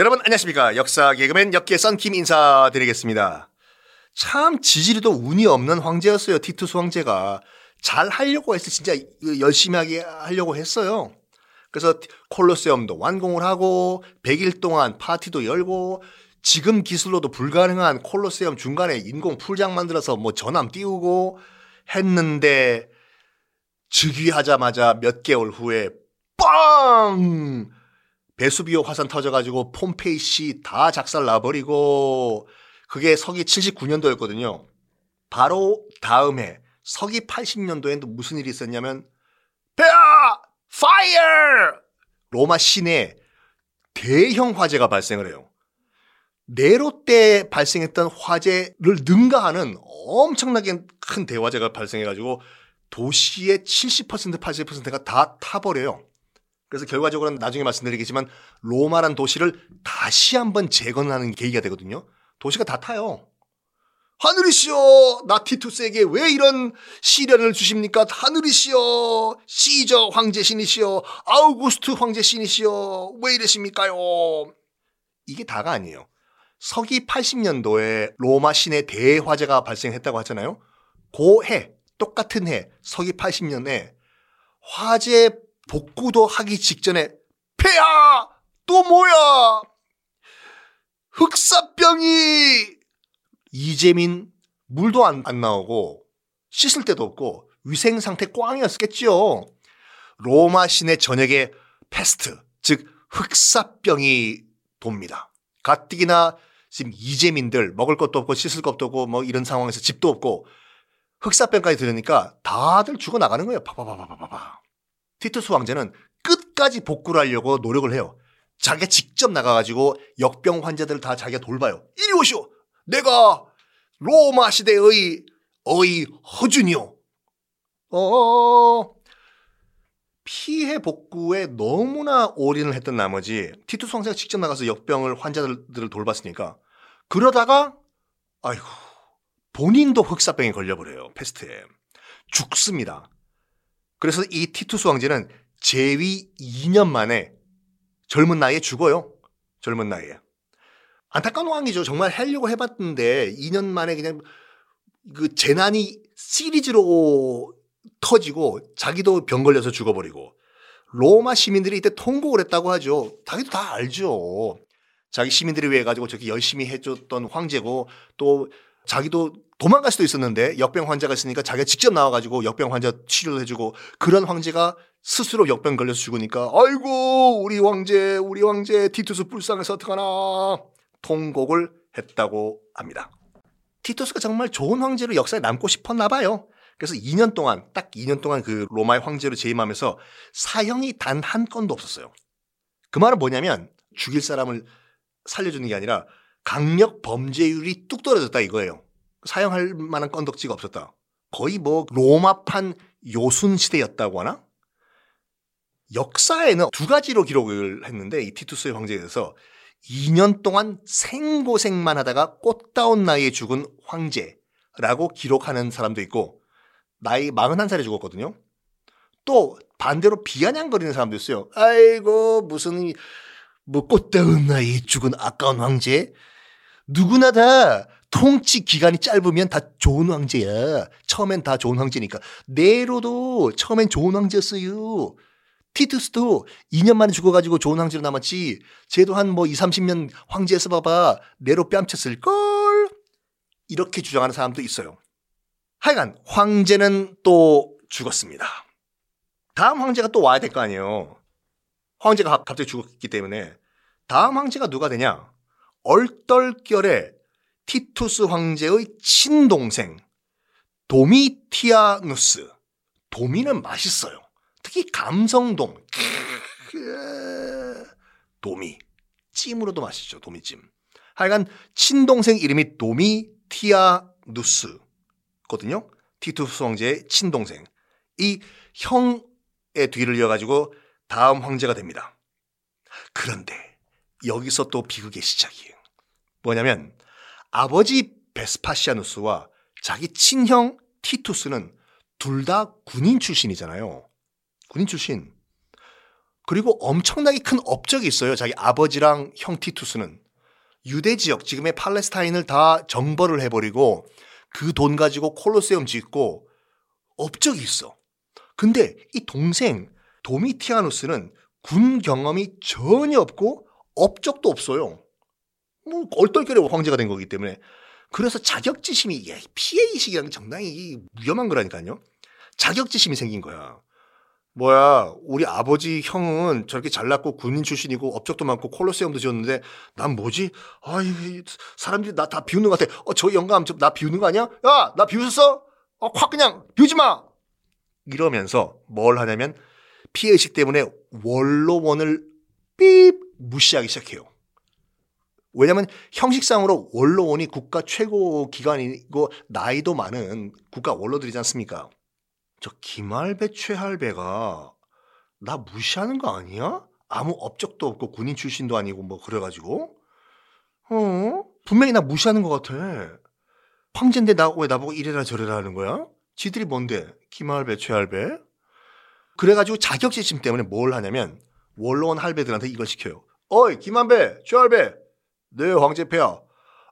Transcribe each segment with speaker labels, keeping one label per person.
Speaker 1: 여러분 안녕하십니까 역사 개그맨 역계 썬킴 인사드리겠습니다. 참 지지리도 운이 없는 황제였어요 티투스 황제가 잘 하려고 해서 진짜 열심히 하게 하려고 했어요. 그래서 콜로세움도 완공을 하고 100일 동안 파티도 열고 지금 기술로도 불가능한 콜로세움 중간에 인공 풀장 만들어서 뭐 전함 띄우고 했는데 즉위하자마자 몇 개월 후에 빵! 베수비오 화산 터져가지고 폼페이 씨다 작살 나버리고 그게 서기 79년도였거든요. 바로 다음해 서기 80년도에는 무슨 일이 있었냐면 폐하! 파이어! 로마 시내에 대형 화재가 발생을 해요. 네로 때 발생했던 화재를 능가하는 엄청나게 큰 대화재가 발생해가지고 도시의 70% 80%가 다 타버려요. 그래서 결과적으로는 나중에 말씀드리겠지만 로마란 도시를 다시 한번 재건하는 계기가 되거든요. 도시가 다 타요. 하늘이시여 나 티투스에게 왜 이런 시련을 주십니까? 하늘이시여 시저 황제신이시여 아우구스트 황제신이시여 왜 이러십니까요? 이게 다가 아니에요. 서기 80년도에 로마 시내 대화재가 발생했다고 하잖아요. 고해 똑같은 해 서기 80년에 화재 복구도 하기 직전에 폐하 또 뭐야 흑사병이 이재민 물도 안, 안 나오고 씻을 데도 없고 위생 상태 꽝이었겠죠. 로마 시내 전역에 패스트 즉 흑사병이 돕니다. 가뜩이나 지금 이재민들 먹을 것도 없고 씻을 것도 없고 뭐 이런 상황에서 집도 없고 흑사병까지 들으니까 다들 죽어 나가는 거예요. 파파파파파파. 티투스 왕제는 끝까지 복구를 하려고 노력을 해요. 자기가 직접 나가가지고 역병 환자들을 다 자기가 돌봐요. 이리 오시오. 내가 로마 시대의 어이 허준이요. 어 피해 복구에 너무나 올인을 했던 나머지 티투스 황제가 직접 나가서 역병을 환자들을 돌봤으니까 그러다가 아이고 본인도 흑사병에 걸려버려요 패스트에 죽습니다. 그래서 이 티투스 황제는 재위 2년 만에 젊은 나이에 죽어요. 젊은 나이에. 안타까운 상황이죠. 정말 하려고 해봤는데 2년 만에 그냥 그 재난이 시리즈로 터지고 자기도 병 걸려서 죽어버리고 로마 시민들이 이때 통곡을 했다고 하죠. 자기도 다 알죠. 자기 시민들이 위해 가지고 저렇게 열심히 해줬던 황제고 또 자기도 도망갈 수도 있었는데 역병 환자가 있으니까 자기가 직접 나와가지고 역병 환자 치료를 해주고 그런 황제가 스스로 역병 걸려서 죽으니까 아이고 우리 황제 우리 황제 티투스 불쌍해서 어떡하나 통곡을 했다고 합니다. 티투스가 정말 좋은 황제로 역사에 남고 싶었나 봐요. 그래서 2년 동안 딱 2년 동안 그 로마의 황제로 재임하면서 사형이 단 한 건도 없었어요. 그 말은 뭐냐면 죽일 사람을 살려주는 게 아니라 강력 범죄율이 뚝 떨어졌다 이거예요. 사용할 만한 건덕지가 없었다. 거의 뭐 로마판 요순 시대였다고 하나? 역사에는 두 가지로 기록을 했는데 이 티투스의 황제에 대해서 2년 동안 생고생만 하다가 꽃다운 나이에 죽은 황제라고 기록하는 사람도 있고 나이 41살에 죽었거든요. 또 반대로 비아냥거리는 사람도 있어요. 아이고 무슨 뭐 꽃다운 나이에 죽은 아까운 황제 누구나 다 통치 기간이 짧으면 다 좋은 황제야. 처음엔 다 좋은 황제니까. 네로도 처음엔 좋은 황제였어요. 티투스도 2년 만에 죽어가지고 좋은 황제로 남았지. 쟤도 한 뭐 2, 30년 황제에서 봐봐. 네로 뺨쳤을걸? 이렇게 주장하는 사람도 있어요. 하여간 황제는 또 죽었습니다. 다음 황제가 또 와야 될 거 아니에요. 황제가 갑자기 죽었기 때문에 다음 황제가 누가 되냐? 얼떨결에 티투스 황제의 친동생 도미티아누스. 도미는 맛있어요. 특히 감성동. 도미. 찜으로도 맛있죠. 도미찜. 하여간 친동생 이름이 도미티아누스거든요. 티투스 황제의 친동생. 이 형의 뒤를 이어가지고 다음 황제가 됩니다. 그런데 여기서 또 비극의 시작이에요. 뭐냐면 아버지 베스파시아누스와 자기 친형 티투스는 둘 다 군인 출신이잖아요. 군인 출신. 그리고 엄청나게 큰 업적이 있어요. 자기 아버지랑 형 티투스는 유대 지역 지금의 팔레스타인을 다 정벌을 해버리고 그 돈 가지고 콜로세움 짓고 업적이 있어. 근데 이 동생 도미티아누스는 군 경험이 전혀 없고 업적도 없어요. 뭐 얼떨결에 황제가 된 거기 때문에 그래서 자격지심이 피해의식이라는 게 정당히 위험한 거라니까요. 자격지심이 생긴 거야. 뭐야, 우리 아버지 형은 저렇게 잘났고 군인 출신이고 업적도 많고 콜로세움도 지었는데 난 뭐지? 아, 이 사람들이 나 다 비웃는 것 같아. 어, 저 영감 나 비웃는 거 아니야? 야, 나 비웃었어? 어, 확 그냥 비우지 마. 이러면서 뭘 하냐면 피해의식 때문에 원로원을 삐 무시하기 시작해요. 왜냐하면 형식상으로 원로원이 국가 최고 기관이고 나이도 많은 국가 원로들이지 않습니까? 저 김할배 최할배가 나 무시하는 거 아니야? 아무 업적도 없고 군인 출신도 아니고 뭐 그래가지고 어 분명히 나 무시하는 것 같아. 황제인데 나 왜 나보고 이래라 저래라 하는 거야? 지들이 뭔데? 김할배 최할배? 그래가지고 자격지심 때문에 뭘 하냐면 원로원 할배들한테 이걸 시켜요. 어이 김한배 최할배 네 황제폐야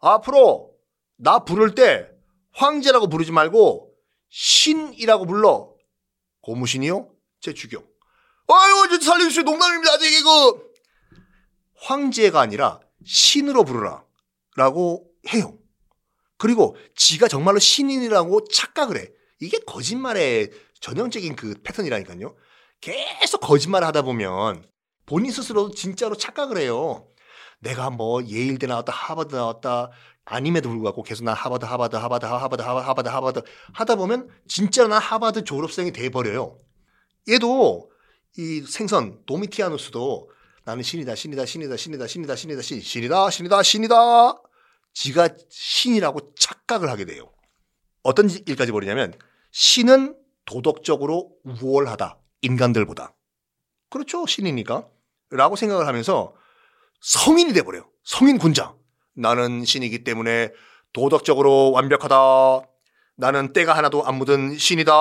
Speaker 1: 앞으로 나 부를 때 황제라고 부르지 말고 신이라고 불러. 고무신이요? 제 주경. 아유, 저 살려주세요. 농담입니다. 아직 이거. 황제가 아니라 신으로 부르라. 라고 해요. 그리고 지가 정말로 신인이라고 착각을 해. 이게 거짓말의 전형적인 그 패턴이라니까요. 계속 거짓말을 하다 보면 본인 스스로도 진짜로 착각을 해요. 내가 뭐 예일대 나왔다, 하버드 나왔다, 아님에도 불구하고 계속 나 하버드 하버드 하버드 하버드 하버드 하버드 하다 보면 진짜 나 하버드 졸업생이 돼 버려요. 얘도 이 생선 도미티아누스도 나는 신이다 신이다 신이다 신이다 신이다 신이다 신 신이다 신이다 신이다 지가 신이라고 착각을 하게 돼요. 어떤 일까지 벌이냐면 신은 도덕적으로 우월하다 인간들보다 그렇죠 신이니까 라고 생각을 하면서 성인이 돼버려요. 성인 군장. 나는 신이기 때문에 도덕적으로 완벽하다. 나는 때가 하나도 안 묻은 신이다.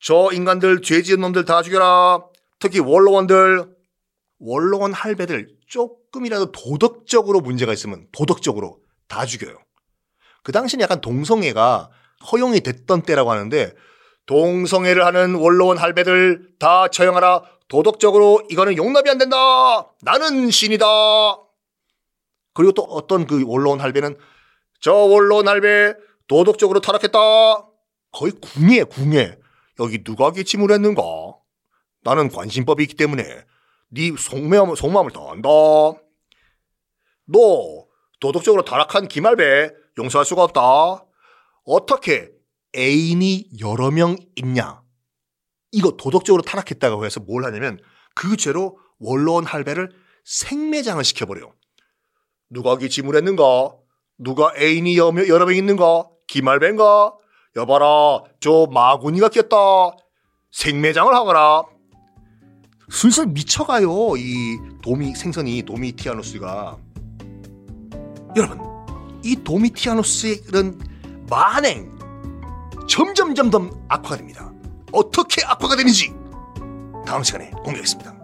Speaker 1: 저 인간들 죄 지은 놈들 다 죽여라. 특히 원로원들, 원로원 할배들 조금이라도 도덕적으로 문제가 있으면 도덕적으로 다 죽여요. 그 당시는 약간 동성애가 허용이 됐던 때라고 하는데 동성애를 하는 원로원 할배들 다 처형하라. 도덕적으로 이거는 용납이 안 된다. 나는 신이다. 그리고 또 어떤 그 원로원 할배는 저 원로원 할배 도덕적으로 타락했다. 거의 궁예, 궁예. 여기 누가 기침을 했는가? 나는 관심법이 있기 때문에 네 속마음, 속마음을 다 안다. 너 도덕적으로 타락한 김할배 용서할 수가 없다. 어떻게 애인이 여러 명 있냐? 이거 도덕적으로 타락했다고 해서 뭘 하냐면 그 죄로 원로원 할배를 생매장을 시켜버려. 누가 기침을 했는가? 누가 애인이 여러 명 있는가? 기말배인가? 여봐라, 저 마구니가 꼈다. 생매장을 하거라. 슬슬 미쳐가요, 이 도미, 생선이 도미티아노스가. 여러분, 이 도미티아노스의 이런 만행, 점점 점점 악화가 됩니다. 어떻게 악화가 되는지 다음 시간에 공개하겠습니다.